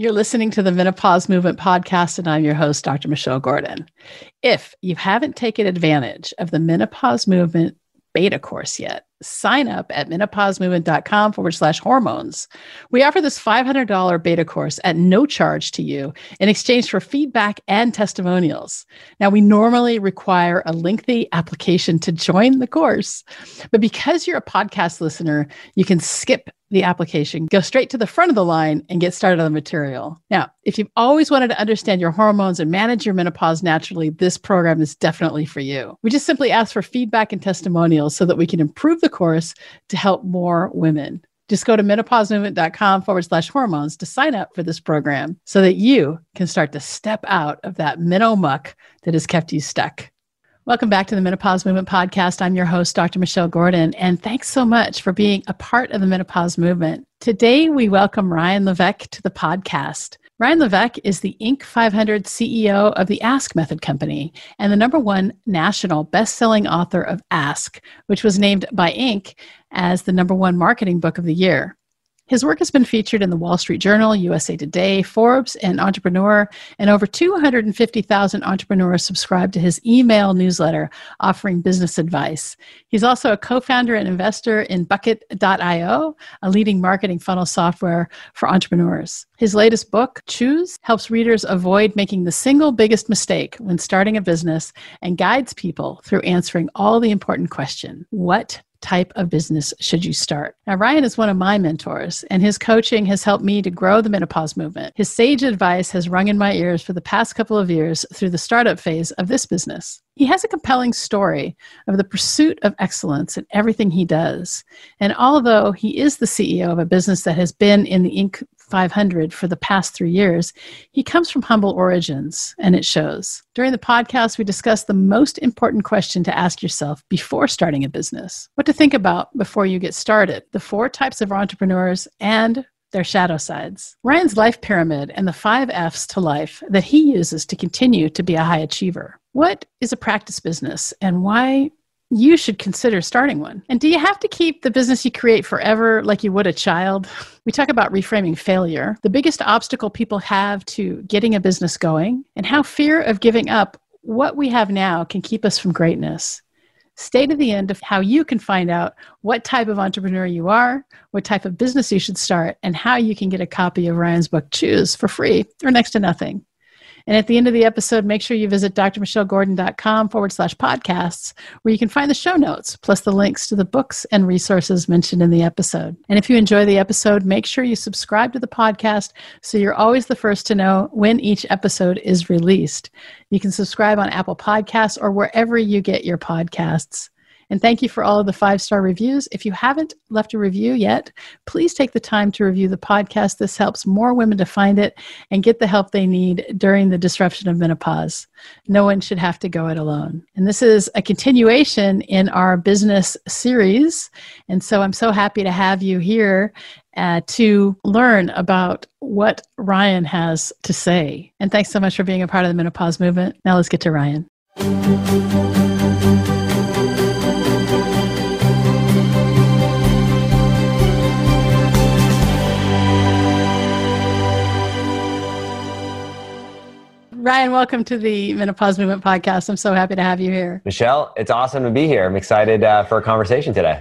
You're listening to the Menopause Movement podcast, and I'm your host, Dr. Michelle Gordon. If you haven't taken advantage of the Menopause Movement beta course yet, sign up at menopausemovement.com forward slash hormones. We offer this $500 beta course at no charge to you in exchange for feedback and testimonials. Now, we normally require a lengthy application to join the course, but because you're a podcast listener, you can skip the application, go straight to the front of the line and get started on the material. Now, if you've always wanted to understand your hormones and manage your menopause naturally, this program is definitely for you. We just simply ask for feedback and testimonials so that we can improve the course to help more women. Just go to menopausemovement.com forward slash hormones to sign up for this program so that you can start to step out of that minnow muck that has kept you stuck. Welcome back to the Menopause Movement Podcast. I'm your host, Dr. Michelle Gordon, and thanks so much for being a part of the menopause movement. Today, we welcome Ryan Levesque to the podcast. Ryan Levesque is the Inc. 500 CEO of the Ask Method Company and the number one national best-selling author of Ask, which was named by Inc. as the number one marketing book of the year. His work has been featured in the Wall Street Journal, USA Today, Forbes, and Entrepreneur, and over 250,000 entrepreneurs subscribe to his email newsletter offering business advice. He's also a co founder and investor in Bucket.io, a leading marketing funnel software for entrepreneurs. His latest book, Choose, helps readers avoid making the single biggest mistake when starting a business and guides people through answering all the important questions: What type of business should you start? Now, Ryan is one of my mentors, and his coaching has helped me to grow the menopause movement. His sage advice has rung in my ears for the past couple of years through the startup phase of this business. He has a compelling story of the pursuit of excellence in everything he does. And although he is the CEO of a business that has been in the Inc. 500 for the past three years, he comes from humble origins, and it shows. During the podcast, we discuss the most important question to ask yourself before starting a business what to think about before you get started, the four types of entrepreneurs, and their shadow sides. Ryan's life pyramid and the five F's to life that he uses to continue to be a high achiever. What is a practice business and why you should consider starting one. And do you have to keep the business you create forever like you would a child? We talk about reframing failure, the biggest obstacle people have to getting a business going, and how fear of giving up what we have now can keep us from greatness. Stay to the end of how you can find out what type of entrepreneur you are, what type of business you should start, and how you can get a copy of Ryan's book, Choose, for free or next to nothing. And at the end of the episode, make sure you visit drmichellegordon.com forward slash podcasts, where you can find the show notes, plus the links to the books and resources mentioned in the episode. And if you enjoy the episode, make sure you subscribe to the podcast so you're always the first to know when each episode is released. You can subscribe on Apple Podcasts or wherever you get your podcasts. And thank you for all of the five star reviews. If you haven't left a review yet, please take the time to review the podcast. This helps more women to find it and get the help they need during the disruption of menopause. No one should have to go it alone. And this is a continuation in our business series. And so I'm so happy to have you here uh, to learn about what Ryan has to say. And thanks so much for being a part of the menopause movement. Now let's get to Ryan. Ryan, welcome to the Menopause Movement podcast. I'm so happy to have you here. Michelle, it's awesome to be here. I'm excited uh, for a conversation today.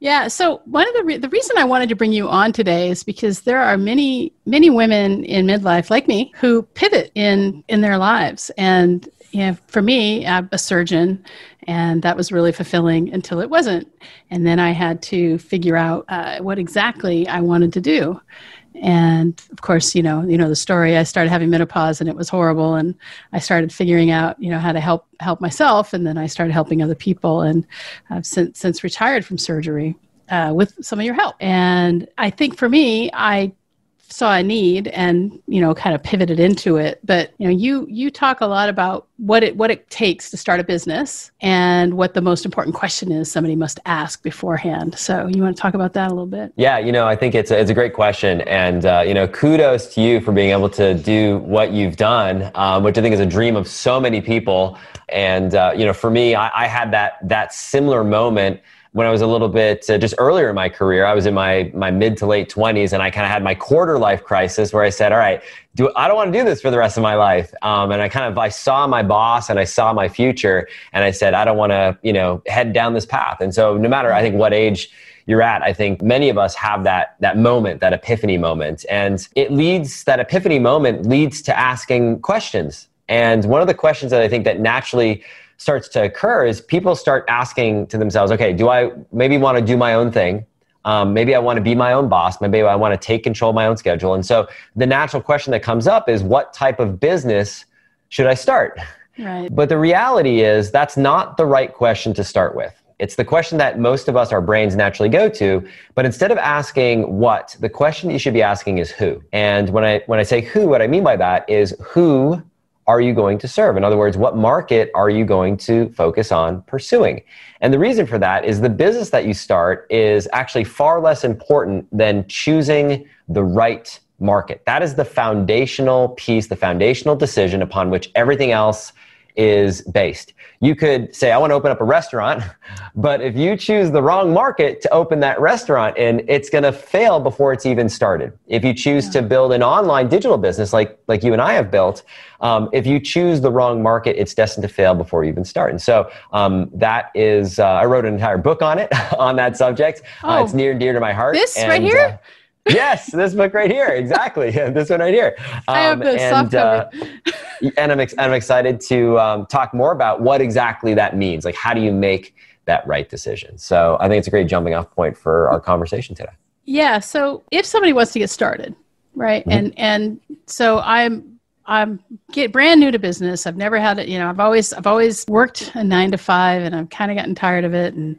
Yeah. So one of the re- the reason I wanted to bring you on today is because there are many many women in midlife like me who pivot in in their lives, and you know, for me, I'm a surgeon, and that was really fulfilling until it wasn't, and then I had to figure out uh, what exactly I wanted to do and of course you know you know the story i started having menopause and it was horrible and i started figuring out you know how to help help myself and then i started helping other people and i've since since retired from surgery uh, with some of your help. And i think for me i saw a need and you know kind of pivoted into it. But you know you you talk a lot about what it what it takes to start a business and what the most important question is somebody must ask beforehand. So you want to talk about that a little bit? Yeah you know i think it's a, it's a great question. And uh, you know kudos to you for being able to do what you've done um, which i think is a dream of so many people. And uh, you know for me I, I had that that similar moment when I was a little bit uh, just earlier in my career. I was in my my mid to late 20s, and I kind of had my quarter life crisis where I said, "All right, do I don't want to do this for the rest of my life." Um, and I kind of I saw my boss and I saw my future, and I said, "I don't want to, you know, head down this path." And so, no matter I think what age you're at, I think many of us have that that moment, that epiphany moment, and it leads that epiphany moment leads to asking questions. And one of the questions that I think that naturally starts to occur is people start asking to themselves, okay, do I maybe want to do my own thing? Um, maybe I want to be my own boss. Maybe I want to take control of my own schedule. And so the natural question that comes up is what type of business should I start? Right. But the reality is that's not the right question to start with. It's the question that most of us, our brains naturally go to. But instead of asking what, the question you should be asking is who. And when I, when I say who, what I mean by that is who are you going to serve? In other words, what market are you going to focus on pursuing? And the reason for that is the business that you start is actually far less important than choosing the right market. That is the foundational piece, the foundational decision upon which everything else is based. You could say, I want to open up a restaurant, but if you choose the wrong market to open that restaurant in, it's going to fail before it's even started. If you choose yeah. to build an online digital business like, like you and I have built, um, if you choose the wrong market, it's destined to fail before you even start. And so um, that is, uh, I wrote an entire book on it, on that subject. Oh, uh, it's near and dear to my heart. This and, right here? Uh, yes, this book right here. Exactly. this one right here. Um, I have the and, uh, and I'm, ex- I'm excited to um, talk more about what exactly that means. Like, how do you make that right decision? So I think it's a great jumping off point for our conversation today. Yeah. So if somebody wants to get started, right, mm-hmm. and and so I'm I'm get brand new to business. I've never had it. You know, I've always I've always worked a nine to five, and I've kind of gotten tired of it. And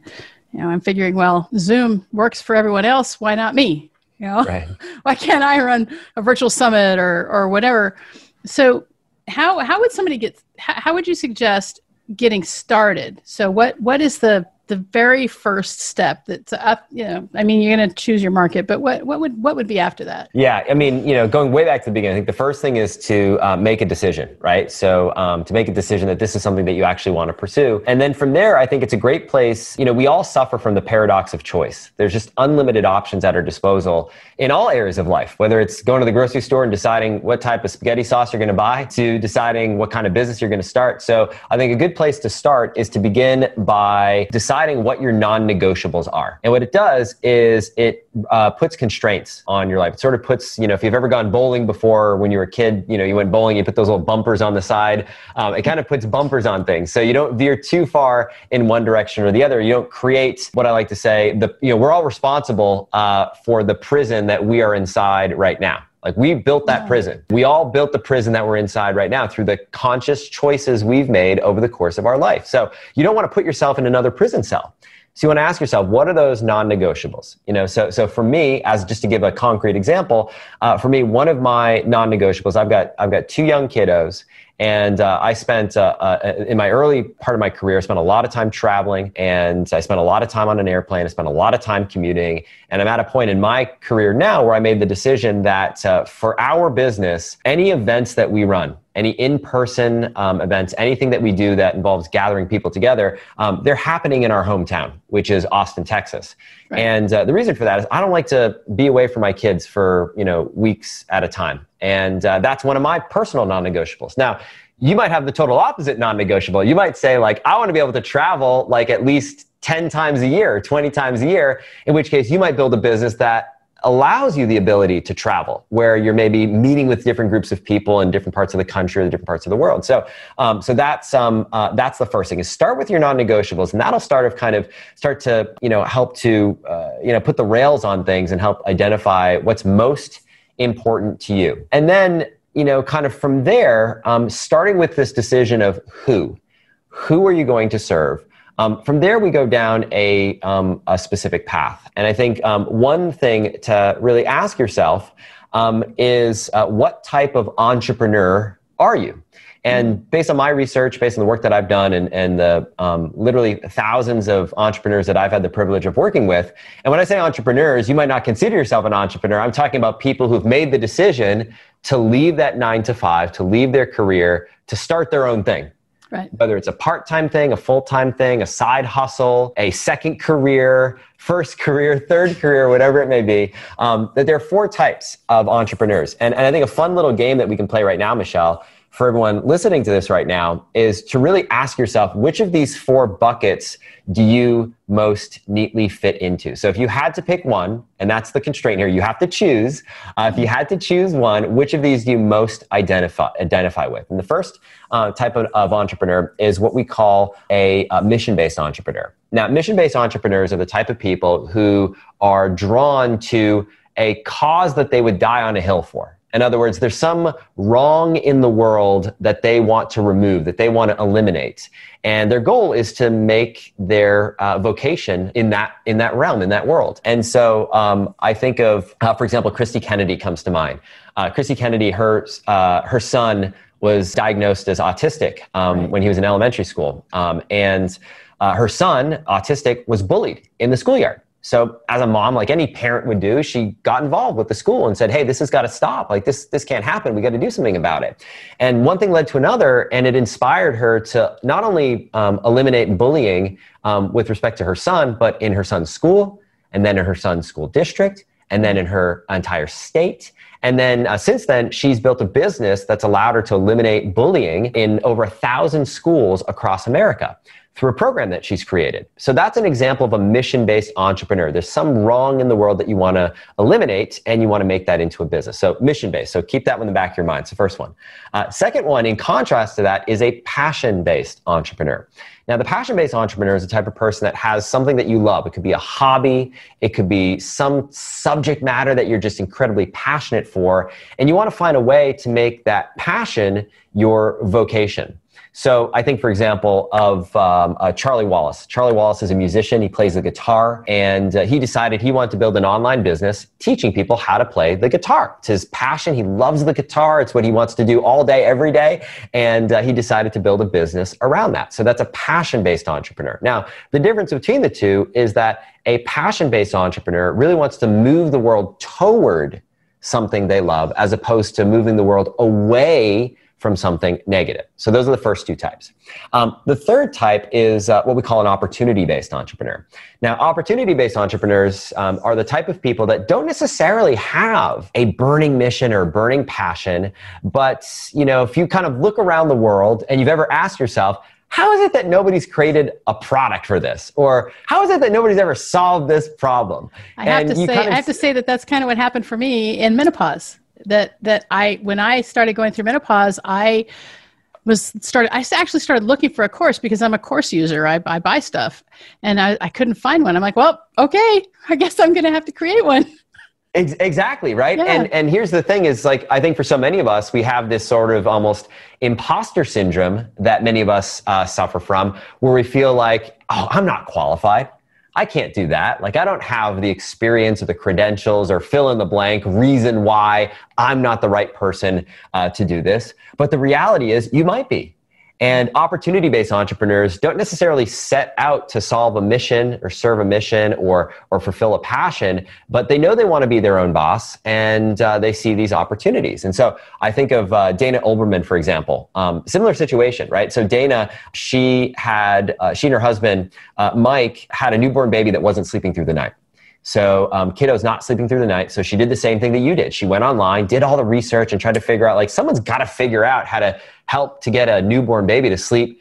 you know, I'm figuring, well, Zoom works for everyone else. Why not me? You know, right. why can't I run a virtual summit or or whatever? So how how would somebody get? How, how would you suggest getting started? So what what is the the very first step that's up you know i mean you're going to choose your market but what, what would what would be after that? Yeah i mean you know going way back to the beginning i think the first thing is to uh, make a decision right? So um, to make a decision that this is something that you actually want to pursue. And then from there i think it's a great place you know we all suffer from the paradox of choice. There's just unlimited options at our disposal in all areas of life whether it's going to the grocery store and deciding what type of spaghetti sauce you're going to buy to deciding what kind of business you're going to start. So i think a good place to start is to begin by deciding deciding what your non-negotiables are. And what it does is it uh, puts constraints on your life. It sort of puts, you know, if you've ever gone bowling before when you were a kid, you know, you went bowling, you put those little bumpers on the side. Um, it kind of puts bumpers on things. So you don't veer too far in one direction or the other. You don't create what I like to say, the, you know, we're all responsible uh, for the prison that we are inside right now. Like we built that prison. We all built the prison that we're inside right now through the conscious choices we've made over the course of our life. So you don't want to put yourself in another prison cell. So you want to ask yourself, what are those non-negotiables? You know, so so for me, as just to give a concrete example, uh, for me, one of my non-negotiables, I've got I've got two young kiddos, and uh, I spent, uh, uh, in my early part of my career, I spent a lot of time traveling and I spent a lot of time on an airplane. I spent a lot of time commuting. And I'm at a point in my career now where I made the decision that uh, for our business, any events that we run, any in-person um, events, anything that we do that involves gathering people together, um, they're happening in our hometown, which is Austin, Texas. Right. And uh, the reason for that is I don't like to be away from my kids for you know weeks at a time. And uh, that's one of my personal non negotiables. Now, you might have the total opposite non negotiable. You might say, like, I want to be able to travel like at least 10 times a year, 20 times a year, in which case you might build a business that allows you the ability to travel where you're maybe meeting with different groups of people in different parts of the country or the different parts of the world so um, so that's um, uh, that's the first thing is start with your non-negotiables and that'll start of kind of start to you know help to uh, you know put the rails on things and help identify what's most important to you. And then, you know, kind of from there, um, starting with this decision of who, who are you going to serve? Um, from there, we go down a, um, a specific path. And I think um, one thing to really ask yourself um, is uh, what type of entrepreneur are you? And based on my research, based on the work that I've done, and, and the um, literally thousands of entrepreneurs that I've had the privilege of working with, and when I say entrepreneurs, you might not consider yourself an entrepreneur. I'm talking about people who've made the decision to leave that nine to five, to leave their career, to start their own thing. Right. Whether it's a part time thing, a full time thing, a side hustle, a second career, first career, third career, whatever it may be, um, that there are four types of entrepreneurs. And, and I think a fun little game that we can play right now, Michelle, for everyone listening to this right now is to really ask yourself which of these four buckets do you most neatly fit into? So if you had to pick one, and that's the constraint here, you have to choose. Uh, if you had to choose one, which of these do you most identify identify with? And the first uh, type of, of, entrepreneur is what we call a, a mission-based entrepreneur. Now, mission-based entrepreneurs are the type of people who are drawn to a cause that they would die on a hill for. In other words, there's some wrong in the world that they want to remove, that they want to eliminate. And their goal is to make their uh, vocation in that, in that realm, in that world. And so um, I think of, uh, for example, Christy Kennedy comes to mind. Uh, Christy Kennedy, her, uh, her son was diagnosed as autistic um, right. when he was in elementary school. Um, and uh, her son, autistic, was bullied in the schoolyard. So as a mom, like any parent would do, she got involved with the school and said, "Hey, this has got to stop. Like this, this can't happen. We got to do something about it." And one thing led to another, and it inspired her to not only um, eliminate bullying um, with respect to her son, but in her son's school, and then in her son's school district, and then in her entire state. And then uh, since then, she's built a business that's allowed her to eliminate bullying in over a thousand schools across America through a program that she's created. So that's an example of a mission based entrepreneur. There's some wrong in the world that you want to eliminate and you want to make that into a business. So mission based. So keep that one in the back of your mind. It's the first one. Uh, second one, in contrast to that, is a passion based entrepreneur. Now, the passion based entrepreneur is the type of person that has something that you love. It could be a hobby, it could be some subject matter that you're just incredibly passionate for, and you want to find a way to make that passion your vocation. So I think, for example, of um, uh, Charlie Wallace. Charlie Wallace is a musician. He plays the guitar, and uh, he decided he wanted to build an online business teaching people how to play the guitar. It's his passion. He loves the guitar. It's what he wants to do all day, every day, and uh, he decided to build a business around that. So that's a passion-based entrepreneur. Now, the difference between the two is that a passion-based entrepreneur really wants to move the world toward something they love, as opposed to moving the world away from something negative. So those are the first two types. Um, the third type is uh, what we call an opportunity based entrepreneur. Now, opportunity based entrepreneurs um, are the type of people that don't necessarily have a burning mission or burning passion, but you know, if you kind of look around the world and you've ever asked yourself, how is it that nobody's created a product for this or how is it that nobody's ever solved this problem i have, to say, kind of, I have to say that that's kind of what happened for me in menopause that that I when I started going through menopause, I was started I actually started looking for a course because I'm a course user. I, I buy stuff and I, I couldn't find one. I'm like, well, okay, I guess I'm gonna have to create one. Exactly right, yeah. and and here's the thing: is like I think for so many of us, we have this sort of almost imposter syndrome that many of us uh, suffer from, where we feel like, oh, I'm not qualified. I can't do that. Like, I don't have the experience or the credentials or fill in the blank reason why I'm not the right person uh, to do this. But the reality is, you might be. And opportunity based entrepreneurs don't necessarily set out to solve a mission or serve a mission or, or fulfill a passion, but they know they want to be their own boss and uh, they see these opportunities. And so I think of uh, Dana Obleman, for example, um, similar situation, right? So Dana, she had, uh, she and her husband, uh, Mike, had a newborn baby that wasn't sleeping through the night. So um, kiddo's not sleeping through the night. So she did the same thing that you did. She went online, did all the research, and tried to figure out like someone's got to figure out how to help to get a newborn baby to sleep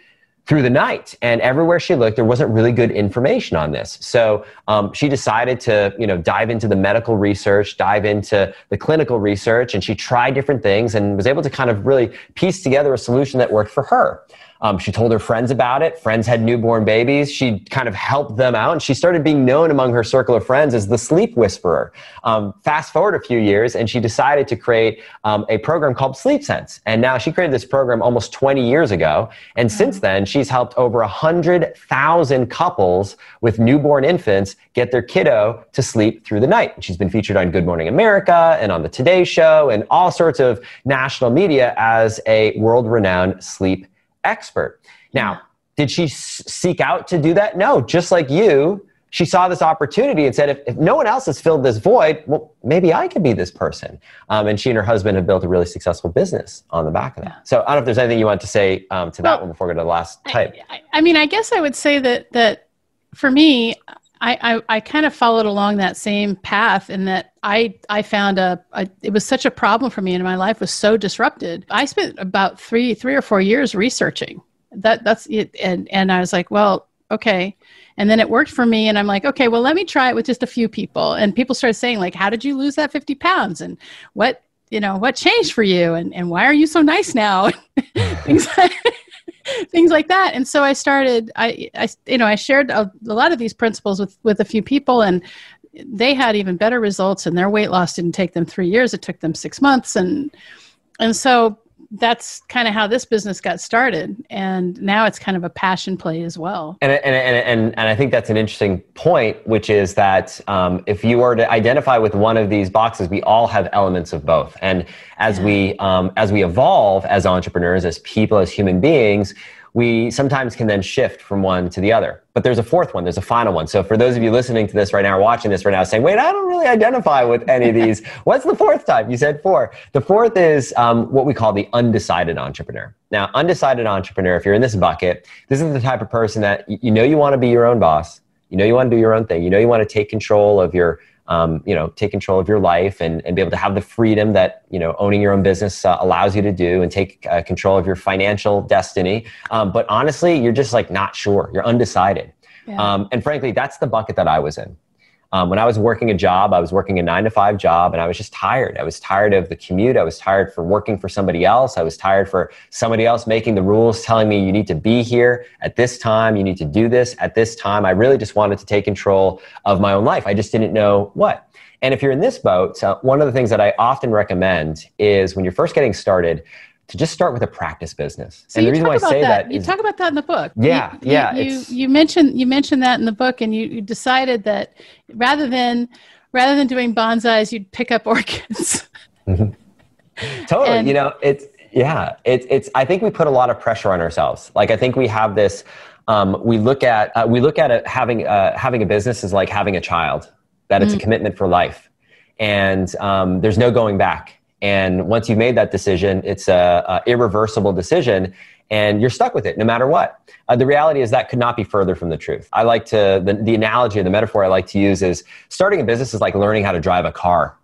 through the night. And everywhere she looked, there wasn't really good information on this. So um, she decided to, you know, dive into the medical research, dive into the clinical research, and she tried different things and was able to kind of really piece together a solution that worked for her. Um, she told her friends about it. Friends had newborn babies. She kind of helped them out, and she started being known among her circle of friends as the sleep whisperer. Um, fast forward a few years, and she decided to create um, a program called Sleep Sense. And now she created this program almost 20 years ago, and since then she's helped over 100,000 couples with newborn infants get their kiddo to sleep through the night. She's been featured on Good Morning America and on the Today Show and all sorts of national media as a world-renowned sleep expert. Now, did she seek out to do that? No, just like you, she saw this opportunity and said, if, if no one else has filled this void, well, maybe I could be this person. Um, and she and her husband have built a really successful business on the back of that. So I don't know if there's anything you want to say um, to well, that one before we go to the last type. I, I, mean, I guess I would say that that for me, I, I, I, kind of followed along that same path in that I, I found a, a, it was such a problem for me and my life was so disrupted. I spent about three, three or four years researching that that's it. And, and I was like, well, okay. And then it worked for me. And I'm like, okay, well, let me try it with just a few people. And people started saying like, how did you lose that 50 pounds? And what, you know, what changed for you? And, and why are you so nice now? things like, things like that. And so I started, I, I you know, I shared a, a lot of these principles with, with a few people and they had even better results and their weight loss didn't take them three years. It took them six months. And, and so that's kind of how this business got started. And now it's kind of a passion play as well. And and and, and, and i think that's an interesting point which is that um, if you were to identify with one of these boxes we all have elements of both. And as yeah. we um, as we evolve as entrepreneurs as people as human beings we sometimes can then shift from one to the other. But there's a fourth one, there's a final one. So for those of you listening to this right now or watching this right now saying, wait, I don't really identify with any of these, what's the fourth type? You said four. The fourth is um, what we call the undecided entrepreneur. Now, undecided entrepreneur, if you're in this bucket, this is the type of person that you know you want to be your own boss. You know you want to do your own thing. You know you want to take control of your um, you know, take control of your life and, and be able to have the freedom that, you know, owning your own business uh, allows you to do and take uh, control of your financial destiny. Um, but honestly, you're just like not sure. You're undecided. Yeah. Um, and frankly, that's the bucket that I was in. Um, when I was working a job, I was working a nine to five job and I was just tired. I was tired of the commute. I was tired for working for somebody else. I was tired for somebody else making the rules, telling me you need to be here at this time, you need to do this at this time. I really just wanted to take control of my own life. I just didn't know what. And if you're in this boat, one of the things that I often recommend is when you're first getting started, to just start with a practice business. So and the reason why I say that, that you is, talk about that in the book. Yeah, you, yeah. You, you mentioned you mentioned that in the book, and you, you decided that rather than rather than doing bonsais, you'd pick up orchids. Mm-hmm. Totally. And, you know, it's yeah. It's it's. I think we put a lot of pressure on ourselves. Like I think we have this. Um, we look at uh, we look at having uh, having a business is like having a child. That it's mm-hmm. a commitment for life, and um, there's no going back and once you've made that decision, it's a, a irreversible decision and you're stuck with it no matter what. Uh, the reality is that could not be further from the truth. I like to, the, the analogy or the metaphor I like to use is starting a business is like learning how to drive a car.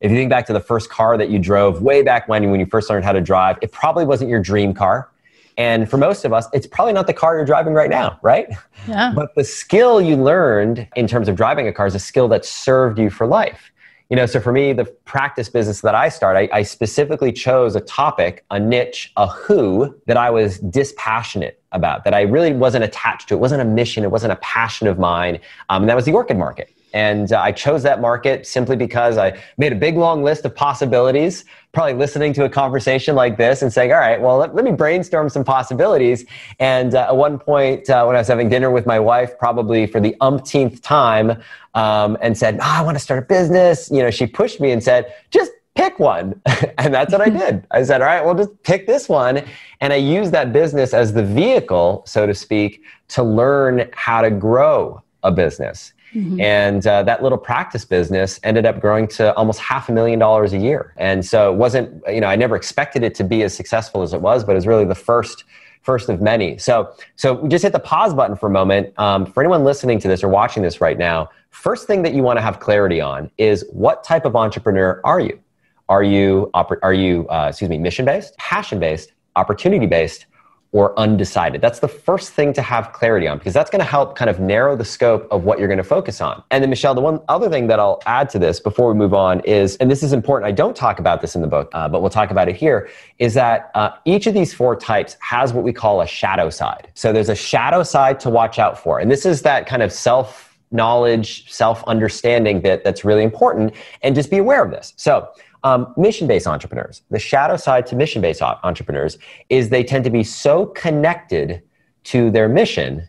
If you think back to the first car that you drove way back when, when you first learned how to drive, it probably wasn't your dream car. And for most of us, it's probably not the car you're driving right now, right? Yeah. But the skill you learned in terms of driving a car is a skill that served you for life you know so for me the practice business that i start I, I, specifically chose a topic a niche a who that i was dispassionate about that i really wasn't attached to. It wasn't a mission. It wasn't a passion of mine. Um, and that was the orchid market and uh, I chose that market simply because I made a big long list of possibilities, probably listening to a conversation like this and saying, all right, well, let, let me brainstorm some possibilities. And uh, at one point, uh, when I was having dinner with my wife, probably for the umpteenth time, um, and said, oh, I want to start a business, you know, she pushed me and said, just pick one. and that's what I did. I said, all right, well, just pick this one. And I used that business as the vehicle, so to speak, to learn how to grow a business. Mm-hmm. And uh, that little practice business ended up growing to almost half a million dollars a year. And so it wasn't, you know, I never expected it to be as successful as it was, but it was really the first first of many. So, so we just hit the pause button for a moment. Um, for anyone listening to this or watching this right now, first thing that you want to have clarity on is what type of entrepreneur are you? Are you, are you, uh, excuse me, mission based, passion based, opportunity based, or undecided. That's the first thing to have clarity on because that's going to help kind of narrow the scope of what you're going to focus on. And then, Michelle, the one other thing that I'll add to this before we move on is, and this is important, I don't talk about this in the book, uh, but we'll talk about it here, is that uh, each of these four types has what we call a shadow side. So there's a shadow side to watch out for. And this is that kind of self knowledge, self understanding bit that's really important. And just be aware of this. So, um, mission based entrepreneurs, the shadow side to mission based entrepreneurs is they tend to be so connected to their mission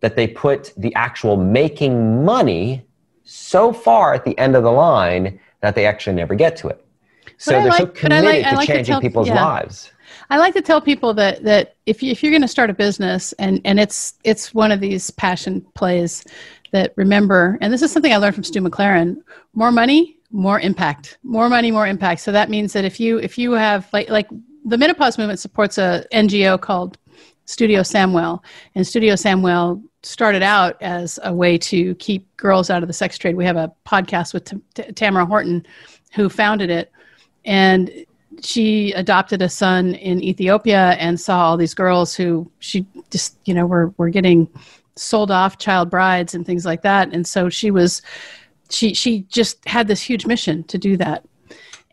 that they put the actual making money so far at the end of the line that they actually never get to it. So they're like, so committed like, to like changing to tell, people's yeah. lives. I like to tell people that that if you, if you're going to start a business and and it's it's one of these passion plays that remember, and this is something I learned from Stu McLaren: more money, more impact. More money, more impact. So that means that if you if you have like like the menopause movement supports a NGO called Studio Samwell, and Studio Samwell started out as a way to keep girls out of the sex trade. We have a podcast with T- T- Tamara Horton, who founded it, and she adopted a son in Ethiopia and saw all these girls who she just you know were were getting sold off child brides and things like that and so she was she she just had this huge mission to do that.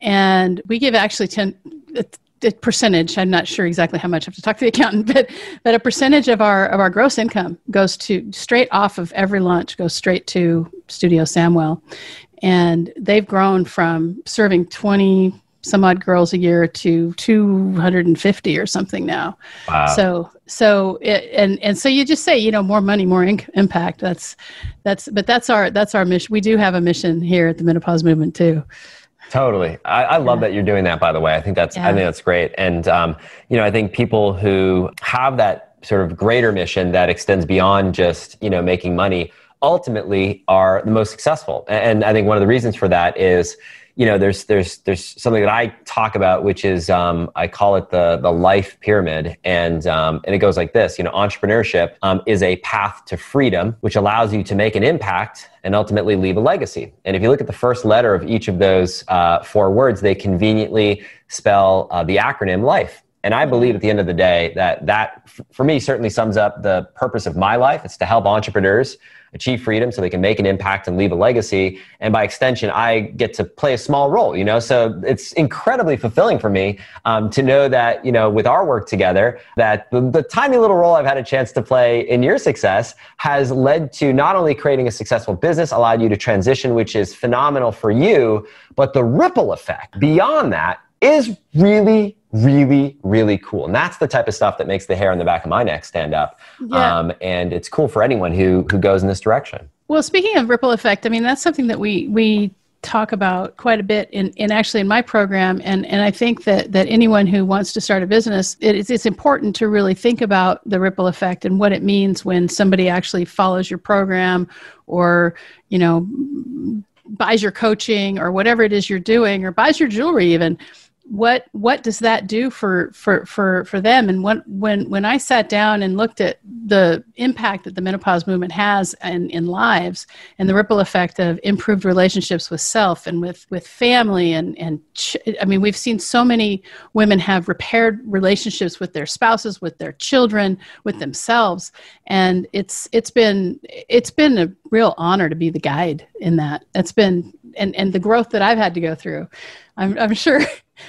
And we give actually 10 a, a percentage. I'm not sure exactly how much i have to talk to the accountant but but a percentage of our of our gross income goes to straight off of every lunch goes straight to studio samwell. And they've grown from serving 20 some odd girls a year to 250 or something now. Wow. So so it, and and so you just say you know more money more impact that's that's but that's our that's our mission we do have a mission here at the menopause movement too totally i, I love yeah. that you're doing that by the way i think that's yeah. i think that's great and um, you know i think people who have that sort of greater mission that extends beyond just you know making money ultimately are the most successful and i think one of the reasons for that is you know, there's there's there's something that I talk about, which is um, I call it the the life pyramid, and um, and it goes like this. You know, entrepreneurship um, is a path to freedom, which allows you to make an impact and ultimately leave a legacy. And if you look at the first letter of each of those uh, four words, they conveniently spell uh, the acronym life. And I believe at the end of the day that that, for me, certainly sums up the purpose of my life. It's to help entrepreneurs achieve freedom so they can make an impact and leave a legacy. And by extension, I get to play a small role, you know? So it's incredibly fulfilling for me um, to know that, you know, with our work together, that the, the tiny little role I've had a chance to play in your success has led to not only creating a successful business, allowed you to transition, which is phenomenal for you, but the ripple effect beyond that is really really, really cool. And that's the type of stuff that makes the hair on the back of my neck stand up. Yeah. Um, and it's cool for anyone who who goes in this direction. Well, speaking of ripple effect, I mean that's something that we we talk about quite a bit in, in actually in my program and, and I think that, that anyone who wants to start a business it is it's important to really think about the ripple effect and what it means when somebody actually follows your program or you know buys your coaching or whatever it is you're doing or buys your jewelry even what what does that do for for for for them? And when when when i sat down and looked at the impact that the menopause movement has in in lives and the ripple effect of improved relationships with self and with with family and and ch- i mean we've seen so many women have repaired relationships with their spouses with their children with themselves. And it's it's been it's been a real honor to be the guide in that. It's been and and the growth that i've had to go through i'm i'm sure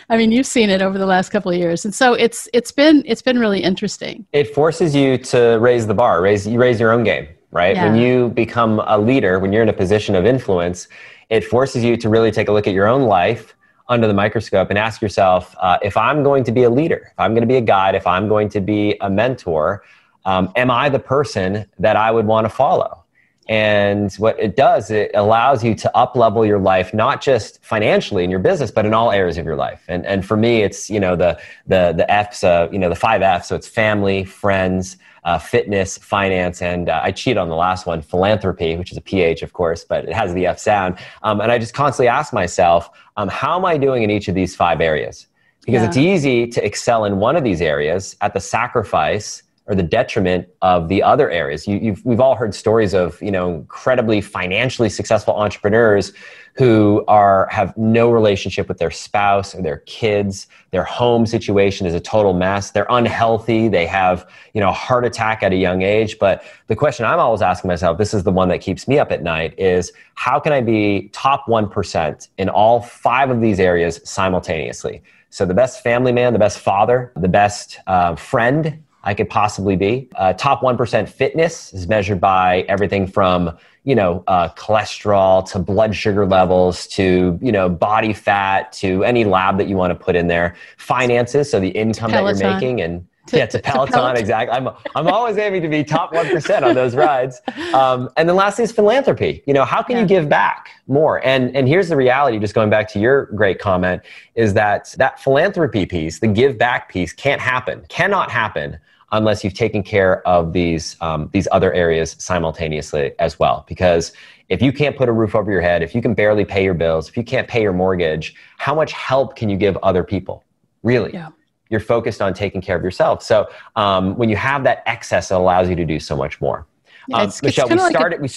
I mean, you've seen it over the last couple of years, and so it's it's been it's been really interesting. It forces you to raise the bar, raise you raise your own game, right? Yeah. When you become a leader, when you're in a position of influence, it forces you to really take a look at your own life under the microscope and ask yourself, uh, if I'm going to be a leader, if I'm going to be a guide, if I'm going to be a mentor, um, am I the person that I would want to follow? And what it does, it allows you to up level your life, not just financially in your business, but in all areas of your life. And, and for me, it's, you know, the, the, the F's, uh, you know, the five F's. So it's family, friends, uh, fitness, finance, and uh, I cheat on the last one, philanthropy, which is a PH, of course, but it has the F sound. Um, and I just constantly ask myself, um, how am I doing in each of these five areas? Because yeah. it's easy to excel in one of these areas at the sacrifice or the detriment of the other areas. You, we've all heard stories of you know incredibly financially successful entrepreneurs who are have no relationship with their spouse or their kids. Their home situation is a total mess. They're unhealthy. They have you know a heart attack at a young age. But the question I'm always asking myself, this is the one that keeps me up at night, is how can I be top one percent in all five of these areas simultaneously? So the best family man, the best father, the best uh, friend, I could possibly be. Uh, top 1% fitness is measured by everything from, you know, uh, cholesterol to blood sugar levels to, you know, body fat to any lab that you want to put in there. Finances, so the income that you're making and to, yeah, to Peloton, to Peloton, exactly. I'm, I'm always aiming to be top 1% on those rides. Um, and then lastly is philanthropy. You know, how can yeah. you give back more? And, and here's the reality, just going back to your great comment, is that that philanthropy piece, the give back piece can't happen, cannot happen unless you've taken care of these um, these other areas simultaneously as well. Because if you can't put a roof over your head, if you can barely pay your bills, if you can't pay your mortgage, how much help can you give other people? Really? Yeah. You're focused on taking care of yourself. So um, when you have that excess, it allows you to do so much more. Yeah, Um, Michelle, we like a- started. we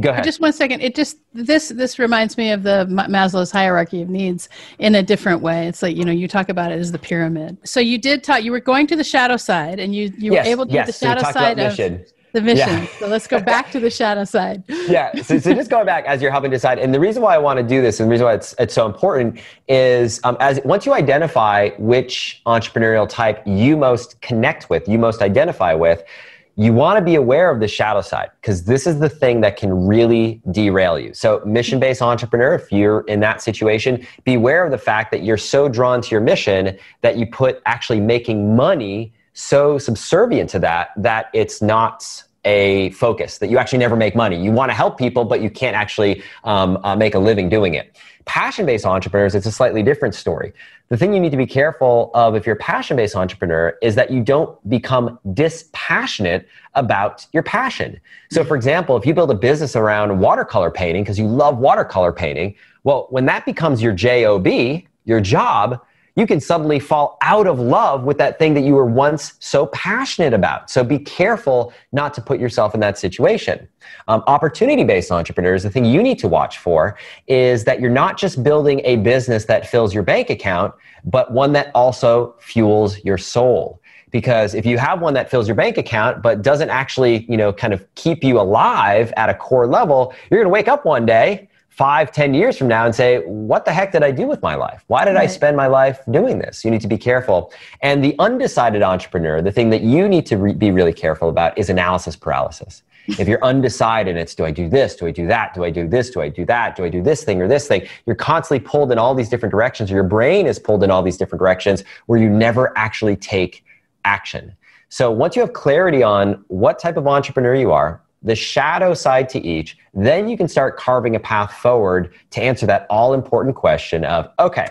go ahead. Just one second. It just this this reminds me of the Maslow's hierarchy of needs in a different way. It's like you know you talk about it as the pyramid. So you did talk. You were going to the shadow side, and you you yes, were able to yes. the shadow talked side of mission. the mission. Yeah. So let's go back to the shadow side. yeah. So, so just going back as you're helping decide, and the reason why I want to do this, and the reason why it's it's so important is um, as once you identify which entrepreneurial type you most connect with, you most identify with, you want to be aware of the shadow side because this is the thing that can really derail you. So, mission based entrepreneur, if you're in that situation, be aware of the fact that you're so drawn to your mission that you put actually making money so subservient to that that it's not a focus that you actually never make money you want to help people but you can't actually um, uh, make a living doing it passion based entrepreneurs it's a slightly different story. The thing you need to be careful of if you're a passion based entrepreneur is that you don't become dispassionate about your passion. So for example if you build a business around watercolor painting because you love watercolor painting well when that becomes your job your job you can suddenly fall out of love with that thing that you were once so passionate about. So be careful not to put yourself in that situation. Um, opportunity based entrepreneurs, the thing you need to watch for is that you're not just building a business that fills your bank account, but one that also fuels your soul because if you have one that fills your bank account but doesn't actually you know kind of keep you alive at a core level you're going to wake up one day five, ten years from now and say, what the heck did I do with my life? Why did I spend my life doing this? You need to be careful. And the undecided entrepreneur, the thing that you need to re- be really careful about is analysis paralysis. If you're undecided, it's do I do this? Do I do that? Do I do this? Do I do that? Do I do this thing or this thing? You're constantly pulled in all these different directions, or your brain is pulled in all these different directions where you never actually take action. So once you have clarity on what type of entrepreneur you are, the shadow side to each, then you can start carving a path forward to answer that all important question of okay,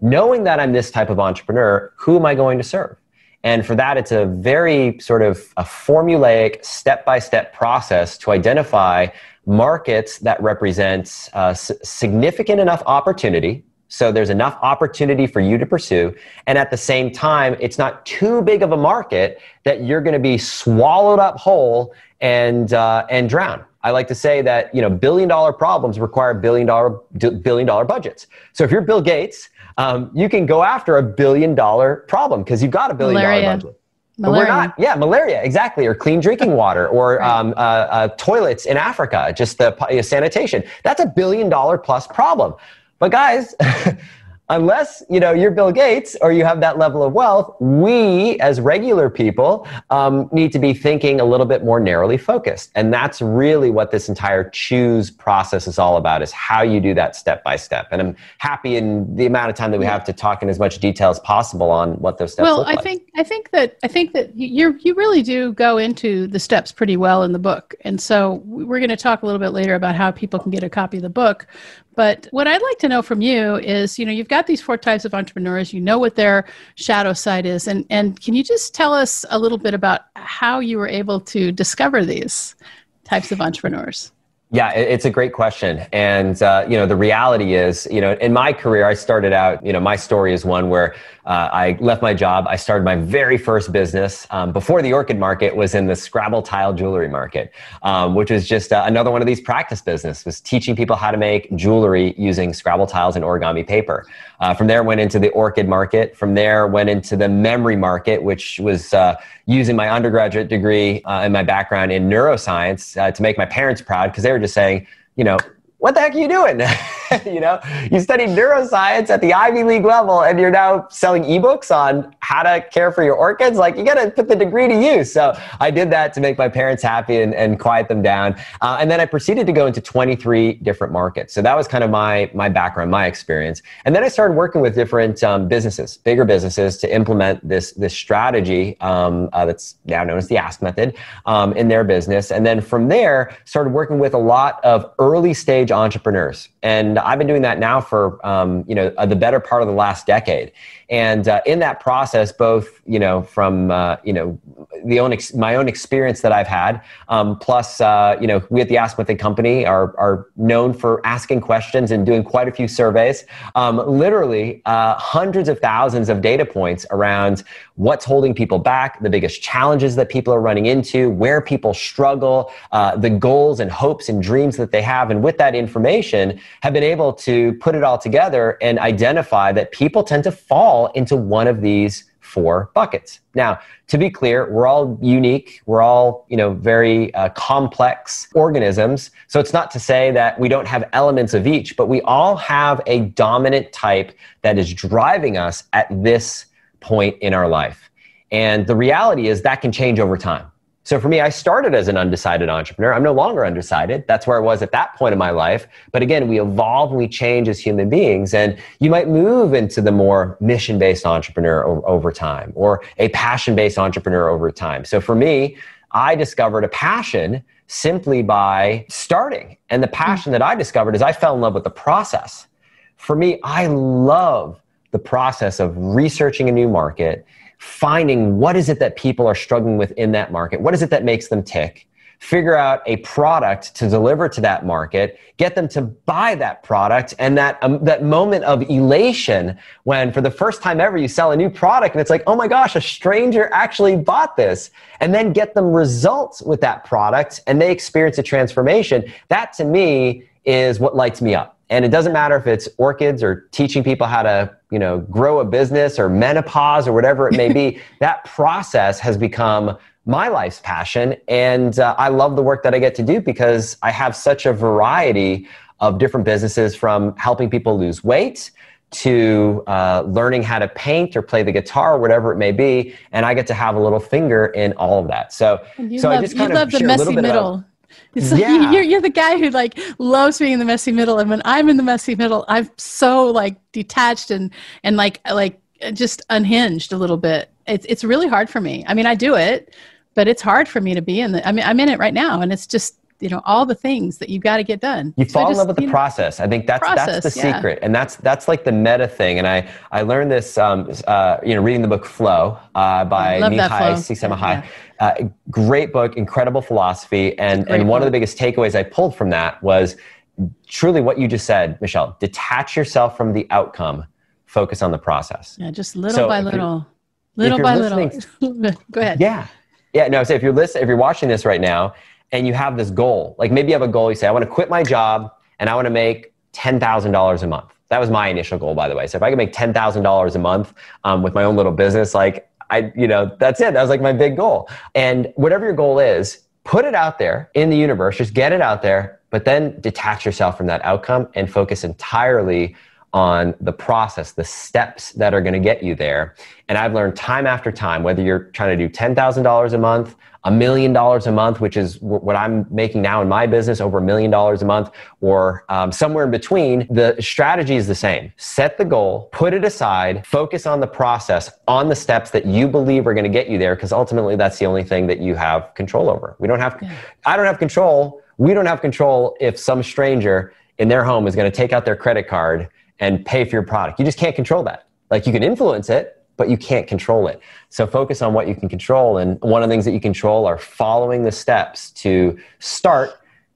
knowing that I'm this type of entrepreneur, who am I going to serve? And for that, it's a very sort of a formulaic, step by step process to identify markets that represent uh, significant enough opportunity. So there's enough opportunity for you to pursue. And at the same time, it's not too big of a market that you're going to be swallowed up whole and, uh, and drown. I like to say that, you know, billion dollar problems require billion dollar, billion dollar budgets. So if you're Bill Gates, um, you can go after a billion dollar problem because you've got a billion Malaria. dollar budget. But Malaria. we're not. Yeah, malaria, exactly. Or clean drinking water or Right. um, uh, uh, toilets in Africa, just the uh, sanitation. That's a billion dollar plus problem. But guys, unless you know you're Bill Gates or you have that level of wealth, we as regular people um, need to be thinking a little bit more narrowly focused, and that's really what this entire choose process is all about: is how you do that step by step. And I'm happy in the amount of time that we have to talk in as much detail as possible on what those steps well i like. think i think that i think that you you really do go into the steps pretty well in the book and so we're going to talk a little bit later about how people can get a copy of the book but what i'd like to know from you is you know you've got these four types of entrepreneurs. You know what their shadow side is. And and can you just tell us a little bit about how you were able to discover these types of entrepreneurs Yeah, it's a great question. And, uh, you know, the reality is, you know, in my career, I started out, you know, my story is one where uh, I left my job. I started my very first business um, before the orchid market was in the Scrabble tile jewelry market, um, which was just uh, another one of these practice business was teaching people how to make jewelry using Scrabble tiles and origami paper. Uh, from there, went into the orchid market. From there, went into the memory market, which was uh, using my undergraduate degree uh, and my background in neuroscience to make my parents proud because they were just saying, you know, what the heck are you doing? you know, you studied neuroscience at the Ivy League level and you're now selling ebooks on how to care for your orchids. Like, you got to put the degree to use. So I did that to make my parents happy and, and quiet them down. Uh, and then I proceeded to go into 23 different markets. So that was kind of my, my background, my experience. And then I started working with different um, businesses, bigger businesses to implement this, this strategy um, uh, that's now known as the Ask Method um, in their business. And then from there, started working with a lot of early stage entrepreneurs, and I've been doing that now for um, you know uh, the better part of the last decade. And uh, in that process, both you know from uh, you know the own ex- my own experience that I've had, um, plus uh, you know we at the Ask Company are are known for asking questions and doing quite a few surveys. Um, literally uh, hundreds of thousands of data points around what's holding people back, the biggest challenges that people are running into, where people struggle, uh, the goals and hopes and dreams that they have, and with that information, have been able to put it all together and identify that people tend to fall into one of these four buckets. Now, to be clear, we're all unique. We're all, you know, very uh, complex organisms. So it's not to say that we don't have elements of each, but we all have a dominant type that is driving us at this point in our life. And the reality is that can change over time. So for me, I started as an undecided entrepreneur. I'm no longer undecided. That's where I was at that point in my life. But again, we evolve and we change as human beings. And you might move into the more mission based entrepreneur over, over time or a passion based entrepreneur over time. So for me, I discovered a passion simply by starting. And the hmm. passion that I discovered is I fell in love with the process. For me, I love the process of researching a new market finding what is it that people are struggling with in that market? What is it that makes them tick? Figure out a product to deliver to that market, get them to buy that product, and that um, that moment of elation when, for the first time ever, you sell a new product and it's like, oh my gosh, a stranger actually bought this, and then get them results with that product, and they experience a transformation. That to me is what lights me up. And it doesn't matter if it's orchids or teaching people how to, you know, grow a business or menopause or whatever it may be. that process has become my life's passion. And uh, I love the work that I get to do because I have such a variety of different businesses from helping people lose weight to uh, learning how to paint or play the guitar or whatever it may be. And I get to have a little finger in all of that. So, so love, I just kind you of love the messy middle. Of, it's like yeah. you're, you're the guy who like loves being in the messy middle, and when I'm in the messy middle, I'm so like detached and and like like just unhinged a little bit. It's it's really hard for me. I mean, I do it, but it's hard for me to be in the. I mean, I'm in it right now, and it's just you know all the things that you've got to get done. You fall so in love with the know, process. I think that's process, that's the yeah. secret and that's that's like the meta thing and i i learned this um, uh, you know reading the book flow uh, by Mihaly Csikszentmihalyi. Yeah. Uh, great book incredible philosophy and and one of the biggest takeaways i pulled from that was truly what you just said michelle detach yourself from the outcome focus on the process. Yeah just little so by little little by little. Go ahead. Yeah. Yeah no so if you're listening if you're watching this right now and you have this goal, like maybe you have a goal, you say, I want to quit my job and I want to make $10,000 a month. That was my initial goal, by the way. So if I could make $10,000 a month um, with my own little business, like I, you know, that's it. That was like my big goal. And whatever your goal is, put it out there in the universe, just get it out there, but then detach yourself from that outcome and focus entirely on the process, the steps that are going to get you there. And I've learned time after time, whether you're trying to do $10,000 a month, a million dollars a month, which is what I'm making now in my business, over a million dollars a month, or um, somewhere in between, the strategy is the same. Set the goal, put it aside, focus on the process, on the steps that you believe are going to get you there, because ultimately that's the only thing that you have control over. We don't have, yeah. I don't have control. We don't have control if some stranger in their home is going to take out their credit card and pay for your product. You just can't control that. Like you can influence it, but you can't control it. So focus on what you can control. And one of the things that you control are following the steps to start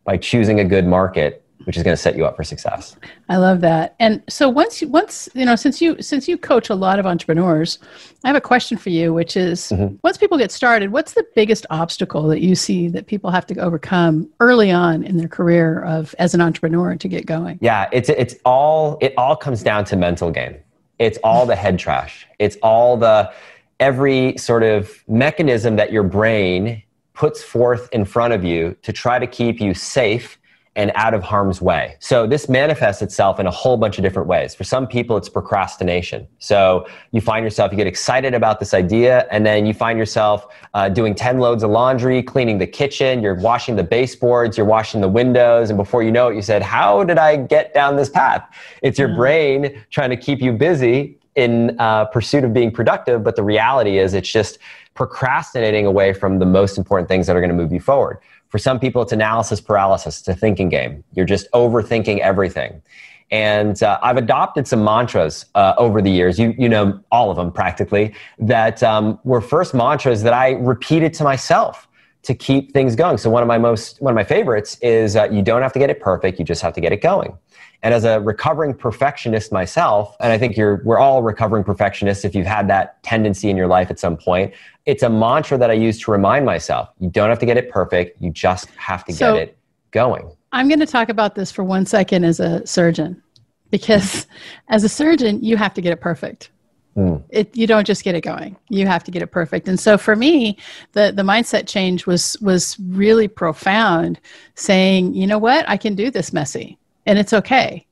by choosing a good market which is going to set you up for success. I love that. And so once you, once you know since you since you coach a lot of entrepreneurs, I have a question for you which is mm-hmm. once people get started, what's the biggest obstacle that you see that people have to overcome early on in their career of as an entrepreneur to get going? Yeah, it's it's all it all comes down to mental game. It's all the head trash. It's all the every sort of mechanism that your brain puts forth in front of you to try to keep you safe and out of harm's way. So this manifests itself in a whole bunch of different ways. For some people, it's procrastination. So you find yourself, you get excited about this idea, and then you find yourself uh, doing 10 loads of laundry, cleaning the kitchen, you're washing the baseboards, you're washing the windows, and before you know it, you said, how did I get down this path? It's your brain trying to keep you busy in uh, pursuit of being productive, but the reality is it's just procrastinating away from the most important things that are going to move you forward. For some people, it's analysis paralysis. It's a thinking game. You're just overthinking everything. And uh, I've adopted some mantras uh, over the years. You, you know, all of them practically, that um, were first mantras that I repeated to myself to keep things going. So one of my most, one of my favorites is uh, you don't have to get it perfect. You just have to get it going. And as a recovering perfectionist myself, and I think you're, we're all recovering perfectionists if you've had that tendency in your life at some point, it's a mantra that I use to remind myself you don't have to get it perfect. You just have to so, get it going. I'm going to talk about this for one second as a surgeon, because as a surgeon, you have to get it perfect. Mm. It, you don't just get it going. You have to get it perfect. And so for me, the, the mindset change was, was really profound saying, you know what, I can do this messy and it's okay.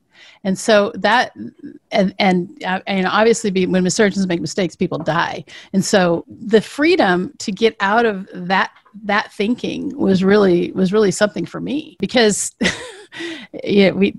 And so that, and and uh, and obviously, be, when surgeons make mistakes, people die. And so the freedom to get out of that that thinking was really was really something for me because yeah we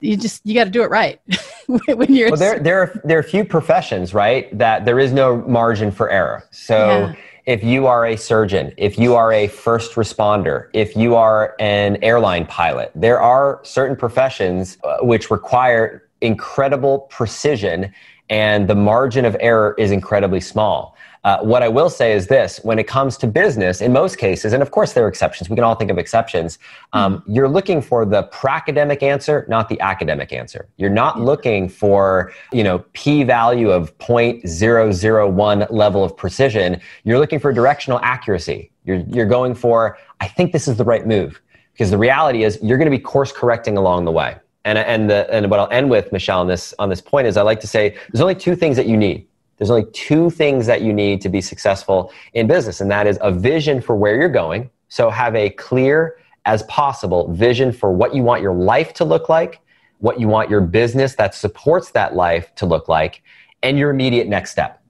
you just you got to do it right when you're well there there are there are a few professions right that there is no margin for error so yeah. if you are a surgeon if you are a first responder if you are an airline pilot there are certain professions uh, which require incredible precision and the margin of error is incredibly small uh, what I will say is this when it comes to business, in most cases, and of course there are exceptions, we can all think of exceptions, um, mm-hmm. you're looking for the pracademic answer, not the academic answer. You're not looking for, you know, p value of 0.001 level of precision. You're looking for directional accuracy. You're, you're going for, I think this is the right move. Because the reality is, you're going to be course correcting along the way. And, and, the, and what I'll end with, Michelle, on this, on this point is I like to say there's only two things that you need there's only two things that you need to be successful in business, and that is a vision for where you're going. So have a clear as possible vision for what you want your life to look like, what you want your business that supports that life to look like, and your immediate next step.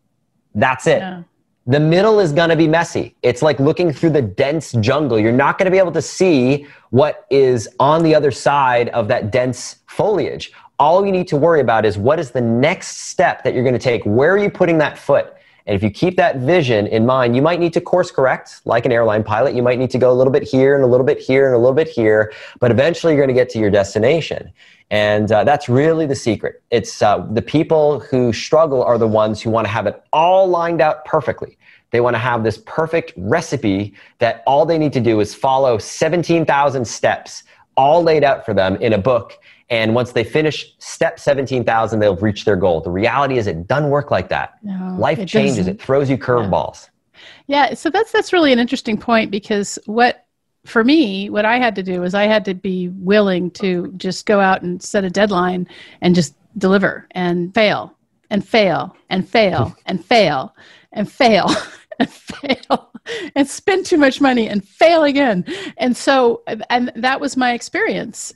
That's it. Yeah. The middle is going to be messy. It's like looking through the dense jungle. You're not going to be able to see what is on the other side of that dense foliage all you need to worry about is what is the next step that you're going to take? Where are you putting that foot? And if you keep that vision in mind, you might need to course correct like an airline pilot. You might need to go a little bit here and a little bit here and a little bit here, but eventually you're going to get to your destination. And uh, that's really the secret. It's uh, the people who struggle are the ones who want to have it all lined out perfectly. They want to have this perfect recipe that all they need to do is follow 17,000 steps, all laid out for them in a book and once they finish step 17,000, they'll reach their goal. The reality is it doesn't work like that. No, Life it changes. Doesn't. It throws you curveballs. Yeah. yeah. So that's, that's really an interesting point because what, for me, what I had to do was I had to be willing to just go out and set a deadline and just deliver and fail and fail and fail and fail and fail and fail and spend too much money and fail again. And so, and that was my experience.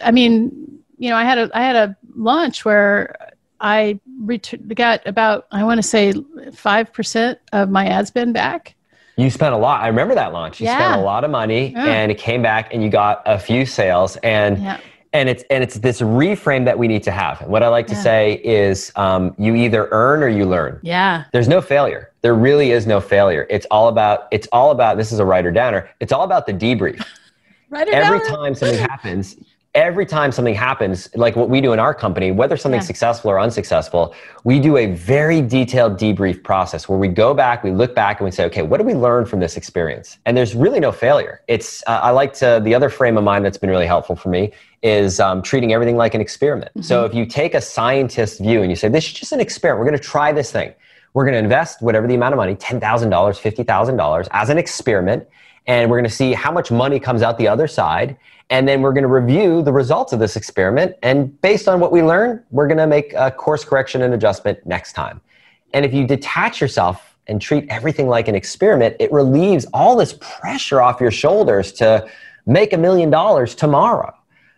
I mean, you know, I had a I had a launch where I ret- got about I want to say five percent of my ad spend back. You spent a lot. I remember that launch. You yeah. spent a lot of money, yeah. and it came back, and you got a few sales, and yeah. and it's and it's this reframe that we need to have. And What I like to say is, um, you either earn or you learn. Yeah. There's no failure. There really is no failure. It's all about. It's all about. This is a writer downer. It's all about the debrief. Every time something happens, every time something happens, like what we do in our company, whether something's yeah. successful or unsuccessful, we do a very detailed debrief process where we go back, we look back, and we say, okay, what did we learn from this experience? And there's really no failure. It's uh, I like to the other frame of mind that's been really helpful for me is um, treating everything like an experiment. Mm-hmm. So if you take a scientist view and you say, this is just an experiment, we're going to try this thing. We're going to invest whatever the amount of money, $10,000, $50,000 as an experiment and we're going to see how much money comes out the other side. And then we're going to review the results of this experiment. And based on what we learn, we're going to make a course correction and adjustment next time. And if you detach yourself and treat everything like an experiment, it relieves all this pressure off your shoulders to make a million dollars tomorrow,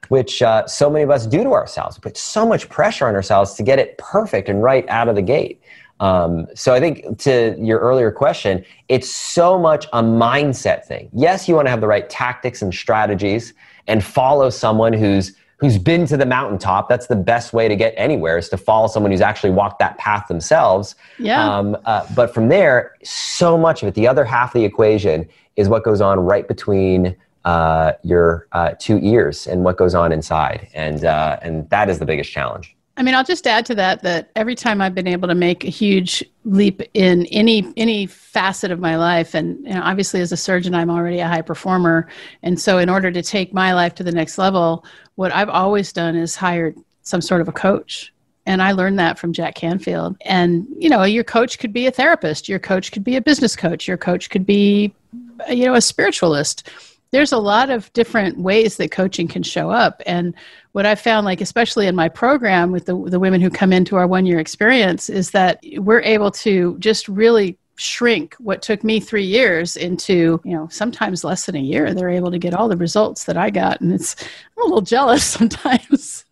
which uh, so many of us do to ourselves. We put so much pressure on ourselves to get it perfect and right out of the gate. Um, so I think to your earlier question, it's so much a mindset thing. Yes, you want to have the right tactics and strategies and follow someone who's who's been to the mountaintop. That's the best way to get anywhere is to follow someone who's actually walked that path themselves. Yeah. Um, uh, but from there, so much of it, the other half of the equation is what goes on right between uh, your uh, two ears and what goes on inside, and uh, and that is the biggest challenge. I mean, I'll just add to that that every time I've been able to make a huge leap in any any facet of my life, and you know, obviously as a surgeon, I'm already a high performer, and so in order to take my life to the next level, what I've always done is hired some sort of a coach. And I learned that from Jack Canfield. And, you know, your coach could be a therapist, your coach could be a business coach, your coach could be, you know, a spiritualist. There's a lot of different ways that coaching can show up. And what i found like especially in my program with the, the women who come into our one year experience is that we're able to just really shrink what took me three years into you know sometimes less than a year they're able to get all the results that i got and it's i'm a little jealous sometimes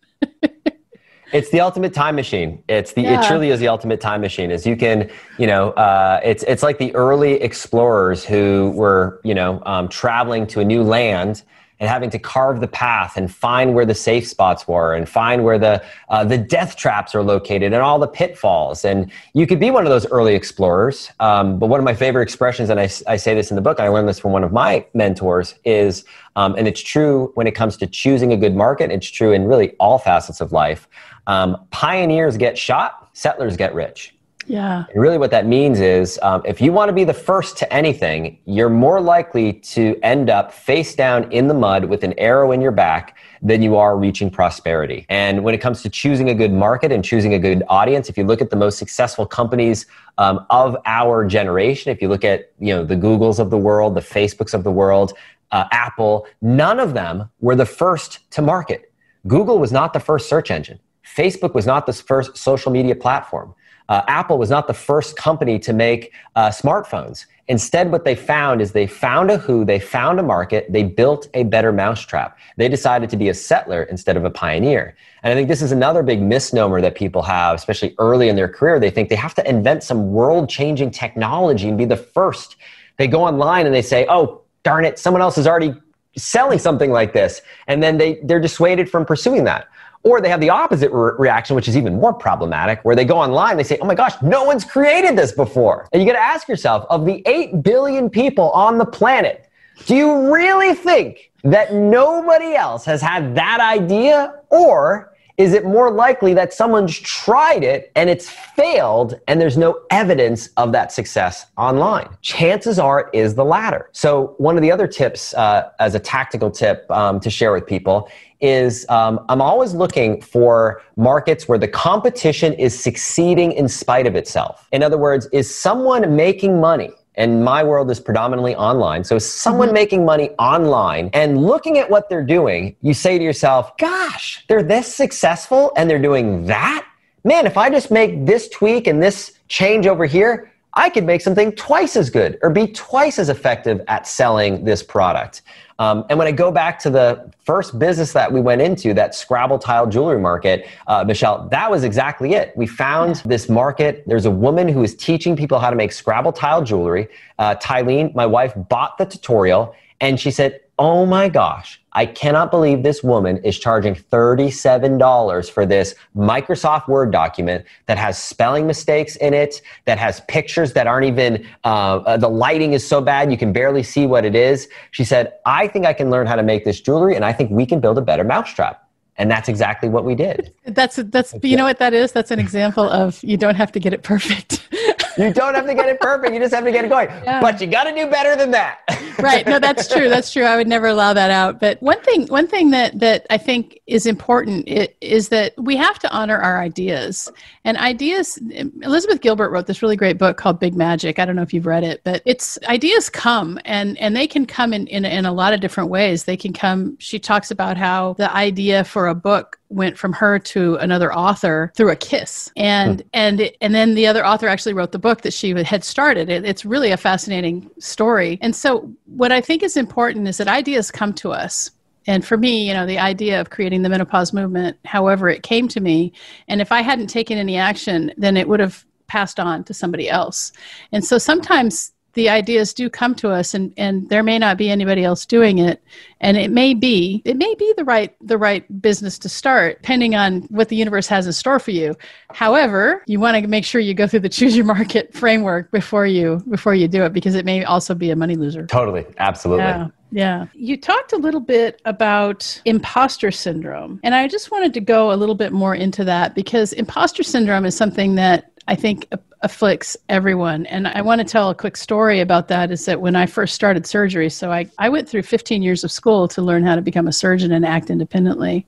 It's the ultimate time machine. It's the yeah. it truly is the ultimate time machine. Is you can you know uh, it's it's like the early explorers who were you know um, traveling to a new land and having to carve the path and find where the safe spots were and find where the uh, the death traps are located and all the pitfalls. And you could be one of those early explorers. Um, but one of my favorite expressions, and I, I say this in the book, I learned this from one of my mentors, is um, and it's true when it comes to choosing a good market. It's true in really all facets of life. Um, pioneers get shot, settlers get rich. Yeah. And really, what that means is um, if you want to be the first to anything, you're more likely to end up face down in the mud with an arrow in your back than you are reaching prosperity. And when it comes to choosing a good market and choosing a good audience, if you look at the most successful companies um, of our generation, if you look at you know the Googles of the world, the Facebooks of the world, uh, Apple, none of them were the first to market. Google was not the first search engine. Facebook was not the first social media platform. Uh, Apple was not the first company to make uh, smartphones. Instead, what they found is they found a who, they found a market, they built a better mousetrap. They decided to be a settler instead of a pioneer. And I think this is another big misnomer that people have, especially early in their career. They think they have to invent some world changing technology and be the first. They go online and they say, oh, darn it, someone else is already selling something like this. And then they, they're dissuaded from pursuing that. Or they have the opposite re- reaction, which is even more problematic, where they go online, they say, oh my gosh, no one's created this before. And you got to ask yourself of the 8 billion people on the planet, do you really think that nobody else has had that idea? Or is it more likely that someone's tried it and it's failed and there's no evidence of that success online? Chances are it is the latter. So, one of the other tips, uh, as a tactical tip um, to share with people, is um, I'm always looking for markets where the competition is succeeding in spite of itself. In other words, is someone making money? And my world is predominantly online. So, someone mm-hmm. making money online and looking at what they're doing, you say to yourself, gosh, they're this successful and they're doing that? Man, if I just make this tweak and this change over here, I could make something twice as good or be twice as effective at selling this product. Um, and when I go back to the first business that we went into, that Scrabble tile jewelry market, uh, Michelle, that was exactly it. We found this market. There's a woman who is teaching people how to make Scrabble tile jewelry. Uh, Tylene, my wife, bought the tutorial and she said, Oh my gosh, I cannot believe this woman is charging $37 for this Microsoft Word document that has spelling mistakes in it, that has pictures that aren't even, uh, uh, the lighting is so bad you can barely see what it is. She said, I think I can learn how to make this jewelry and I think we can build a better mousetrap. And that's exactly what we did. That's, that's, you know what that is? That's an example of you don't have to get it perfect. you don't have to get it perfect. You just have to get it going. Yeah. But you got to do better than that. right. No, that's true. That's true. I would never allow that out. But one thing, one thing that that I think is important is that we have to honor our ideas. And ideas. Elizabeth Gilbert wrote this really great book called Big Magic. I don't know if you've read it, but it's ideas come and and they can come in in, in a lot of different ways. They can come. She talks about how the idea for a book went from her to another author through a kiss. And hmm. and and then the other author actually wrote the book that she had started. It, it's really a fascinating story. And so what i think is important is that ideas come to us. And for me you know the idea of creating the menopause movement however it came to me and if i hadn't taken any action then it would have passed on to somebody else. And so sometimes the ideas do come to us and and there may not be anybody else doing it and it may be it may be the right the right business to start depending on what the universe has in store for you however you want to make sure you go through the choose your market framework before you before you do it because it may also be a money loser totally absolutely yeah. Yeah. You talked a little bit about imposter syndrome. And I just wanted to go a little bit more into that because imposter syndrome is something that I think afflicts everyone. And I want to tell a quick story about that is that when I first started surgery, so I, I went through 15 years of school to learn how to become a surgeon and act independently.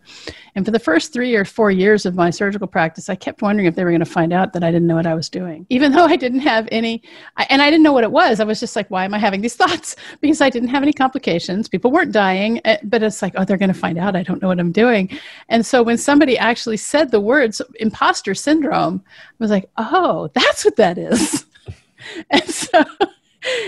And for the first three or four years of my surgical practice, I kept wondering if they were going to find out that I didn't know what I was doing, even though I didn't have any, and I didn't know what it was. I was just like, why am I having these thoughts? Because I didn't have any complications. People weren't dying, eh, but it's like, oh, they're going to find out I don't know what I'm doing. And so when somebody actually said the words imposter syndrome, I was like, oh, that's what that is. and so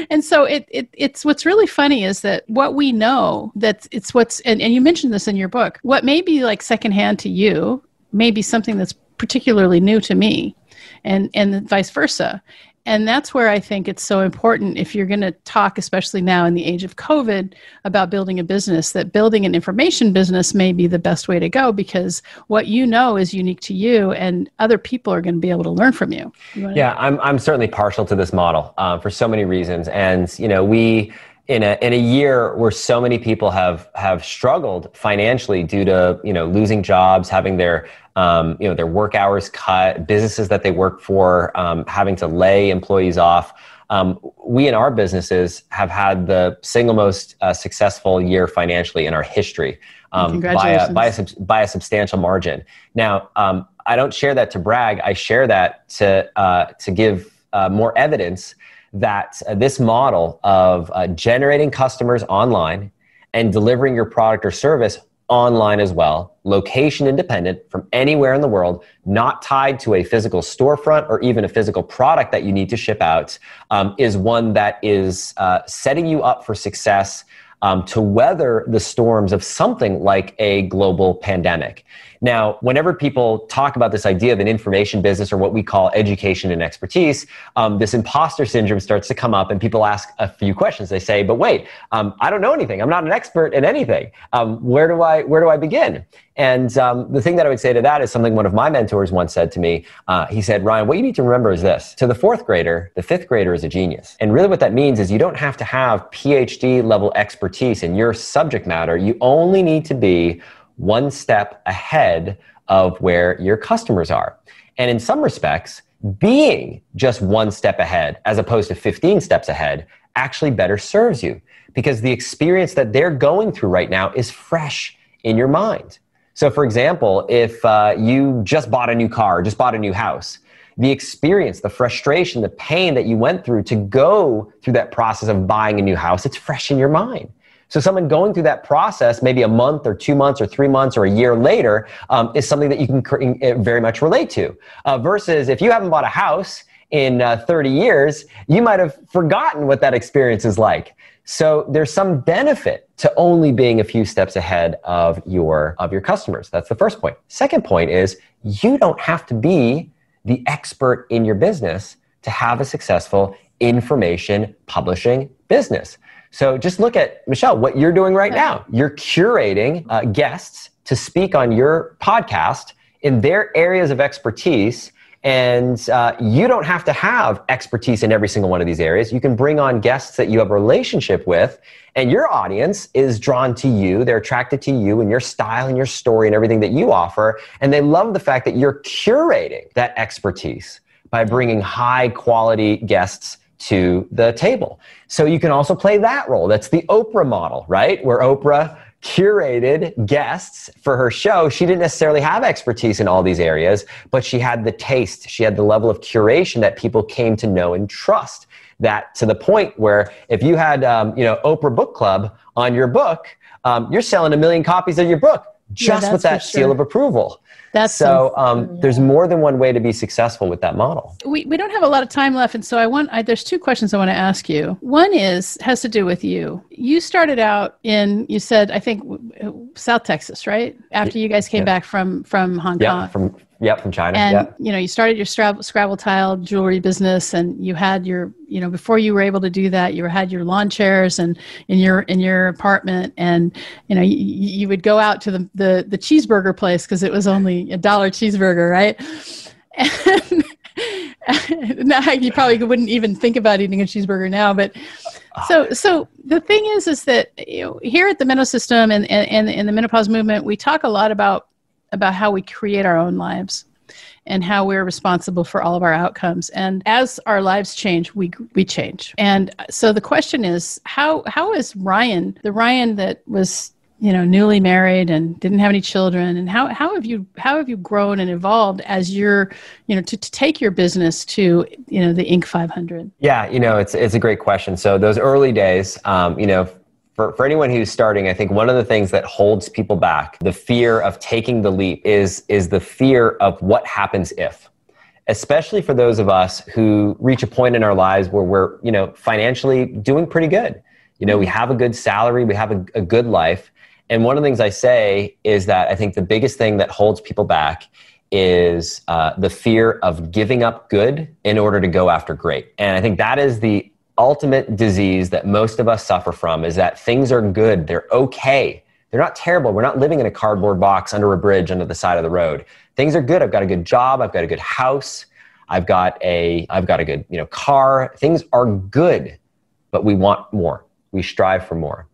and so it, it it's what's really funny is that what we know that it's what's and, and you mentioned this in your book what may be like secondhand to you may be something that's particularly new to me and and vice versa and that's where I think it's so important if you're going to talk, especially now in the age of COVID, about building a business, that building an information business may be the best way to go because what you know is unique to you and other people are going to be able to learn from you. you yeah, I'm, I'm certainly partial to this model uh, for so many reasons. And, you know, we, in a in a year where so many people have have struggled financially due to you know losing jobs, having their um, you know their work hours cut, businesses that they work for um, having to lay employees off. Um, we in our businesses have had the single most uh, successful year financially in our history um, by, a, by, a, by a substantial margin. Now, um, I don't share that to brag. I share that to uh, to give uh, more evidence that uh, this model of uh, generating customers online and delivering your product or service online as well, location independent from anywhere in the world, not tied to a physical storefront or even a physical product that you need to ship out, um, is one that is uh, setting you up for success um, to weather the storms of something like a global pandemic. Now, whenever people talk about this idea of an information business or what we call education and expertise, um, this imposter syndrome starts to come up, and people ask a few questions. They say, "But wait, um, I don't know anything. I'm not an expert in anything. Um, where do I where do I begin?" And um, the thing that I would say to that is something one of my mentors once said to me. Uh, he said, "Ryan, what you need to remember is this: to the fourth grader, the fifth grader is a genius. And really, what that means is you don't have to have PhD level expertise in your subject matter. You only need to be one step ahead of where your customers are. And in some respects, being just one step ahead as opposed to 15 steps ahead actually better serves you because the experience that they're going through right now is fresh in your mind. So, for example, if uh, you just bought a new car, just bought a new house, the experience, the frustration, the pain that you went through to go through that process of buying a new house, it's fresh in your mind. So someone going through that process, maybe a month or two months or three months or a year later, um, is something that you can eh, very much relate to. Uh, versus if you haven't bought a house in uh, 30 years, you might have forgotten what that experience is like. So there's some benefit to only being a few steps ahead of your of your customers. That's the first point. Second point is you don't have to be the expert in your business to have a successful information publishing business. So just look at Michelle, what you're doing right now. You're curating uh, guests to speak on your podcast in their areas of expertise. And uh, you don't have to have expertise in every single one of these areas. You can bring on guests that you have a relationship with, and your audience is drawn to you. They're attracted to you and your style and your story and everything that you offer. And they love the fact that you're curating that expertise by bringing high quality guests to the table. So you can also play that role. That's the Oprah model, right? Where Oprah curated guests for her show. She didn't necessarily have expertise in all these areas, but she had the taste, she had the level of curation that people came to know and trust. That to the point where if you had, um, you know, Oprah Book Club on your book, um, you're selling a million copies of your book just yeah, with that sure. seal of approval. That's so. Um, yeah. There's more than one way to be successful with that model. We we don't have a lot of time left, and so I want. I, there's two questions I want to ask you. One is has to do with you. You started out in you said I think South Texas, right? After you guys came yeah. back from from Hong yeah, Kong. from Yep, from China. And yep. you know, you started your Scrabble, Scrabble tile jewelry business, and you had your, you know, before you were able to do that, you had your lawn chairs and in your in your apartment, and you know, you, you would go out to the the, the cheeseburger place because it was only a dollar cheeseburger, right? And now you probably wouldn't even think about eating a cheeseburger now, but ah. so so the thing is is that you know, here at the mental system and, and, and in the menopause movement we talk a lot about about how we create our own lives and how we're responsible for all of our outcomes. And as our lives change we we change. And so the question is how how is ryan the ryan that was you know newly married and didn't have any children and how, how have you how have you grown and evolved as you're you know to, to take your business to you know the inc. 500 yeah you know it's it's a great question. So those early days um, you know for, for anyone who's starting i think one of the things that holds people back the fear of taking the leap is is the fear of what happens if. Especially for those of us who reach a point in our lives where we're you know financially doing pretty good. You know we have a good salary we have a, a good life. And one of the things I say is that I think the biggest thing that holds people back is uh, the fear of giving up good in order to go after great. And I think that is the ultimate disease that most of us suffer from is that things are good, they're okay. They're not terrible. We're not living in a cardboard box under a bridge under the side of the road. Things are good. I've got a good job, I've got a good house, I've got a I've got a good, you know, car. Things are good, but we want more. We strive for more.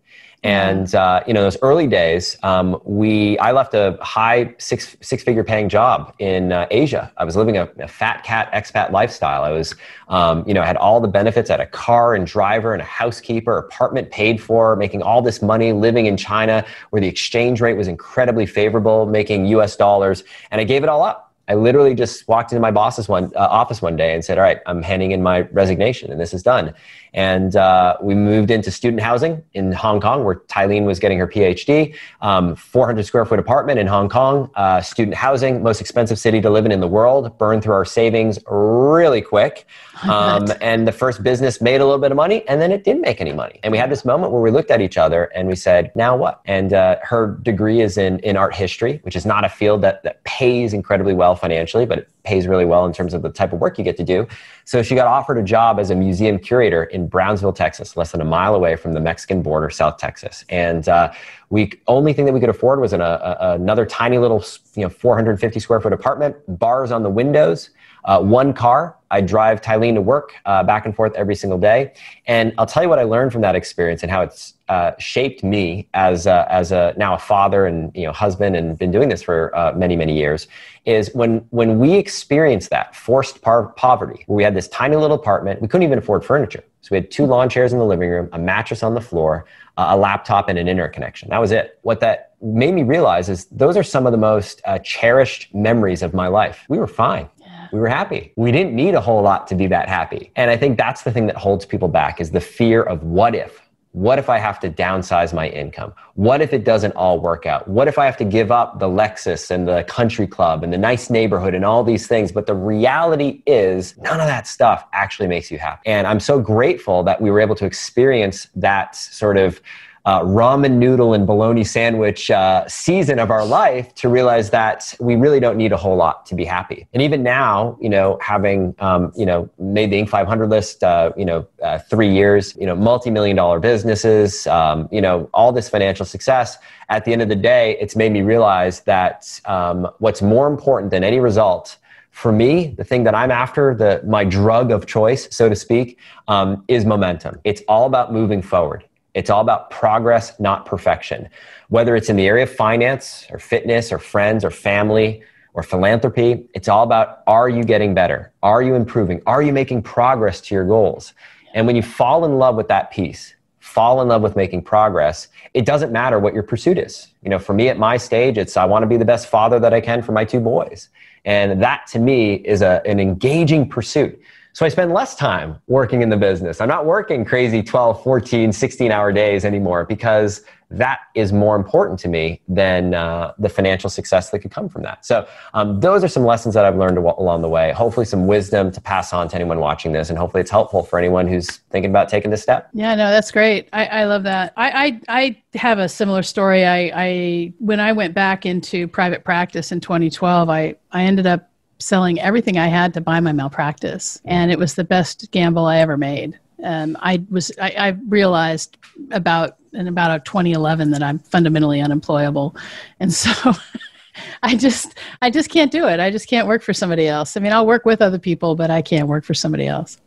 And uh, you know, those early days, um, we I left a high six six figure paying job in uh, Asia. I was living a, a, fat cat expat lifestyle. I was, um, you know, I had all the benefits. I had a car and driver and a housekeeper, apartment paid for, making all this money, living in China where the exchange rate was incredibly favorable, making U.S. dollars, and I gave it all up. I literally just walked into my boss's one uh, office one day and said, "All right, I'm handing in my resignation, and this is done." And uh, we moved into student housing in Hong Kong, where Tylene was getting her PhD. Um, 400 square foot apartment in Hong Kong, uh, student housing, most expensive city to live in in the world. Burned through our savings really quick. Um, and the first business made a little bit of money, and then it didn't make any money. And we had this moment where we looked at each other and we said, "Now what?" And uh, her degree is in in art history, which is not a field that that pays incredibly well financially, but it pays really well in terms of the type of work you get to do. So she got offered a job as a museum curator in Brownsville, Texas, less than a mile away from the Mexican border, South Texas. And uh, we only thing that we could afford was an, a, another tiny little, you know, 450 square foot apartment, bars on the windows, uh, one car. I drive Tylene to work uh, back and forth every single day. And I'll tell you what I learned from that experience and how it's uh, shaped me as a, as a now a father and you know husband and been doing this for uh, many many years is when when we experienced that forced par- poverty where we had this tiny little apartment we couldn't even afford furniture so we had two lawn chairs in the living room a mattress on the floor a laptop and an internet connection that was it what that made me realize is those are some of the most uh, cherished memories of my life we were fine we were happy. We didn't need a whole lot to be that happy. And I think that's the thing that holds people back is the fear of what if. What if I have to downsize my income? What if it doesn't all work out? What if I have to give up the Lexus and the country club and the nice neighborhood and all these things? But the reality is, none of that stuff actually makes you happy. And I'm so grateful that we were able to experience that sort of uh, ramen noodle and bologna sandwich uh, season of our life to realize that we really don't need a whole lot to be happy. And even now, you know, having um, you know made the Inc. 500 list, uh, you know, uh, three years, you know, multi-million dollar businesses, um, you know, all this financial success. At the end of the day, it's made me realize that um, what's more important than any result for me, the thing that I'm after, the my drug of choice, so to speak, um, is momentum. It's all about moving forward. It's all about progress, not perfection. Whether it's in the area of finance or fitness or friends or family or philanthropy, it's all about are you getting better? Are you improving? Are you making progress to your goals? And when you fall in love with that piece, fall in love with making progress, it doesn't matter what your pursuit is. You know, for me at my stage, it's I want to be the best father that I can for my two boys. And that to me is a, an engaging pursuit. So I spend less time working in the business. I'm not working crazy 12, 14, 16 hour days anymore because that is more important to me than uh, the financial success that could come from that. So, um, those are some lessons that I've learned along the way. Hopefully, some wisdom to pass on to anyone watching this, and hopefully, it's helpful for anyone who's thinking about taking this step. Yeah, no, that's great. I, I love that. I, I, I have a similar story. I, I when I went back into private practice in 2012, I, I ended up selling everything I had to buy my malpractice, and it was the best gamble I ever made. Um, I was I, I realized about in about 2011 that I'm fundamentally unemployable, and so I just I just can't do it. I just can't work for somebody else. I mean, I'll work with other people, but I can't work for somebody else.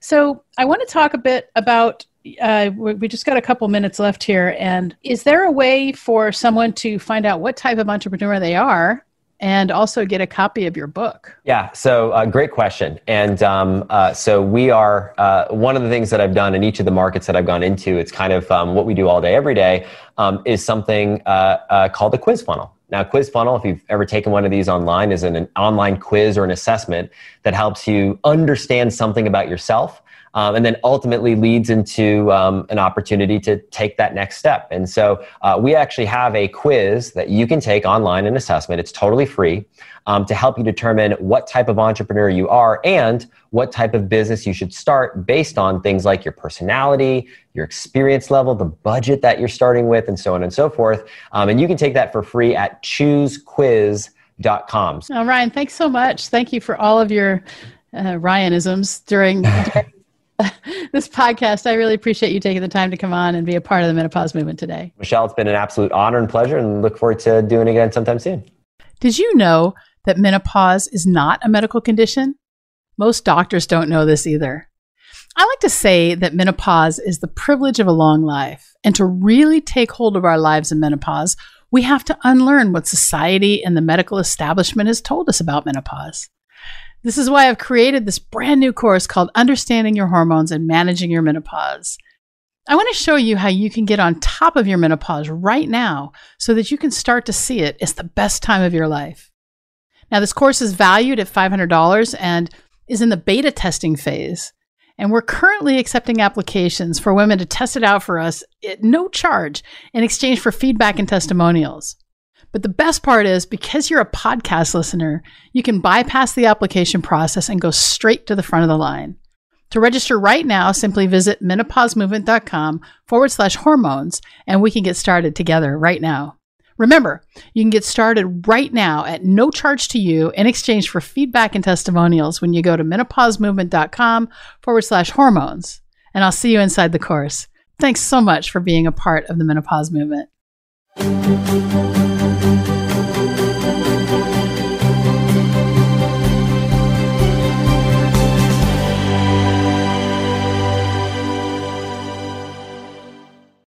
So I want to talk a bit about. Uh, we just got a couple minutes left here, and is there a way for someone to find out what type of entrepreneur they are and also get a copy of your book? Yeah, so uh, great question. And um, uh, so we are, uh, one of the things that I've done in each of the markets that I've gone into, it's kind of um, what we do all day, every day, um, is something uh, uh, called the quiz funnel. Now, quiz funnel, if you've ever taken one of these online, is an, an online quiz or an assessment that helps you understand something about yourself um, and then ultimately leads into um, an opportunity to take that next step. And so uh, we actually have a quiz that you can take online, an assessment. It's totally free um, to help you determine what type of entrepreneur you are and what type of business you should start based on things like your personality, your experience level, the budget that you're starting with, and so on and so forth. Um, and you can take that for free at choosequiz.com. Ryan, thanks so much. Thank you for all of your uh, Ryanisms during this podcast. I really appreciate you taking the time to come on and be a part of the menopause movement today. Michelle, it's been an absolute honor and pleasure, and look forward to doing it again sometime soon. Did you know that menopause is not a medical condition? Most doctors don't know this either. I like to say that menopause is the privilege of a long life. And to really take hold of our lives in menopause, we have to unlearn what society and the medical establishment has told us about menopause. This is why I've created this brand new course called Understanding Your Hormones and Managing Your Menopause. I want to show you how you can get on top of your menopause right now so that you can start to see it as the best time of your life. Now, this course is valued at $500 and is in the beta testing phase. And we're currently accepting applications for women to test it out for us at no charge in exchange for feedback and testimonials. But the best part is because you're a podcast listener, you can bypass the application process and go straight to the front of the line. To register right now, simply visit menopausemovement.com forward slash hormones and we can get started together right now. Remember, you can get started right now at no charge to you in exchange for feedback and testimonials when you go to menopausemovement.com forward slash hormones. And I'll see you inside the course. Thanks so much for being a part of the menopause movement.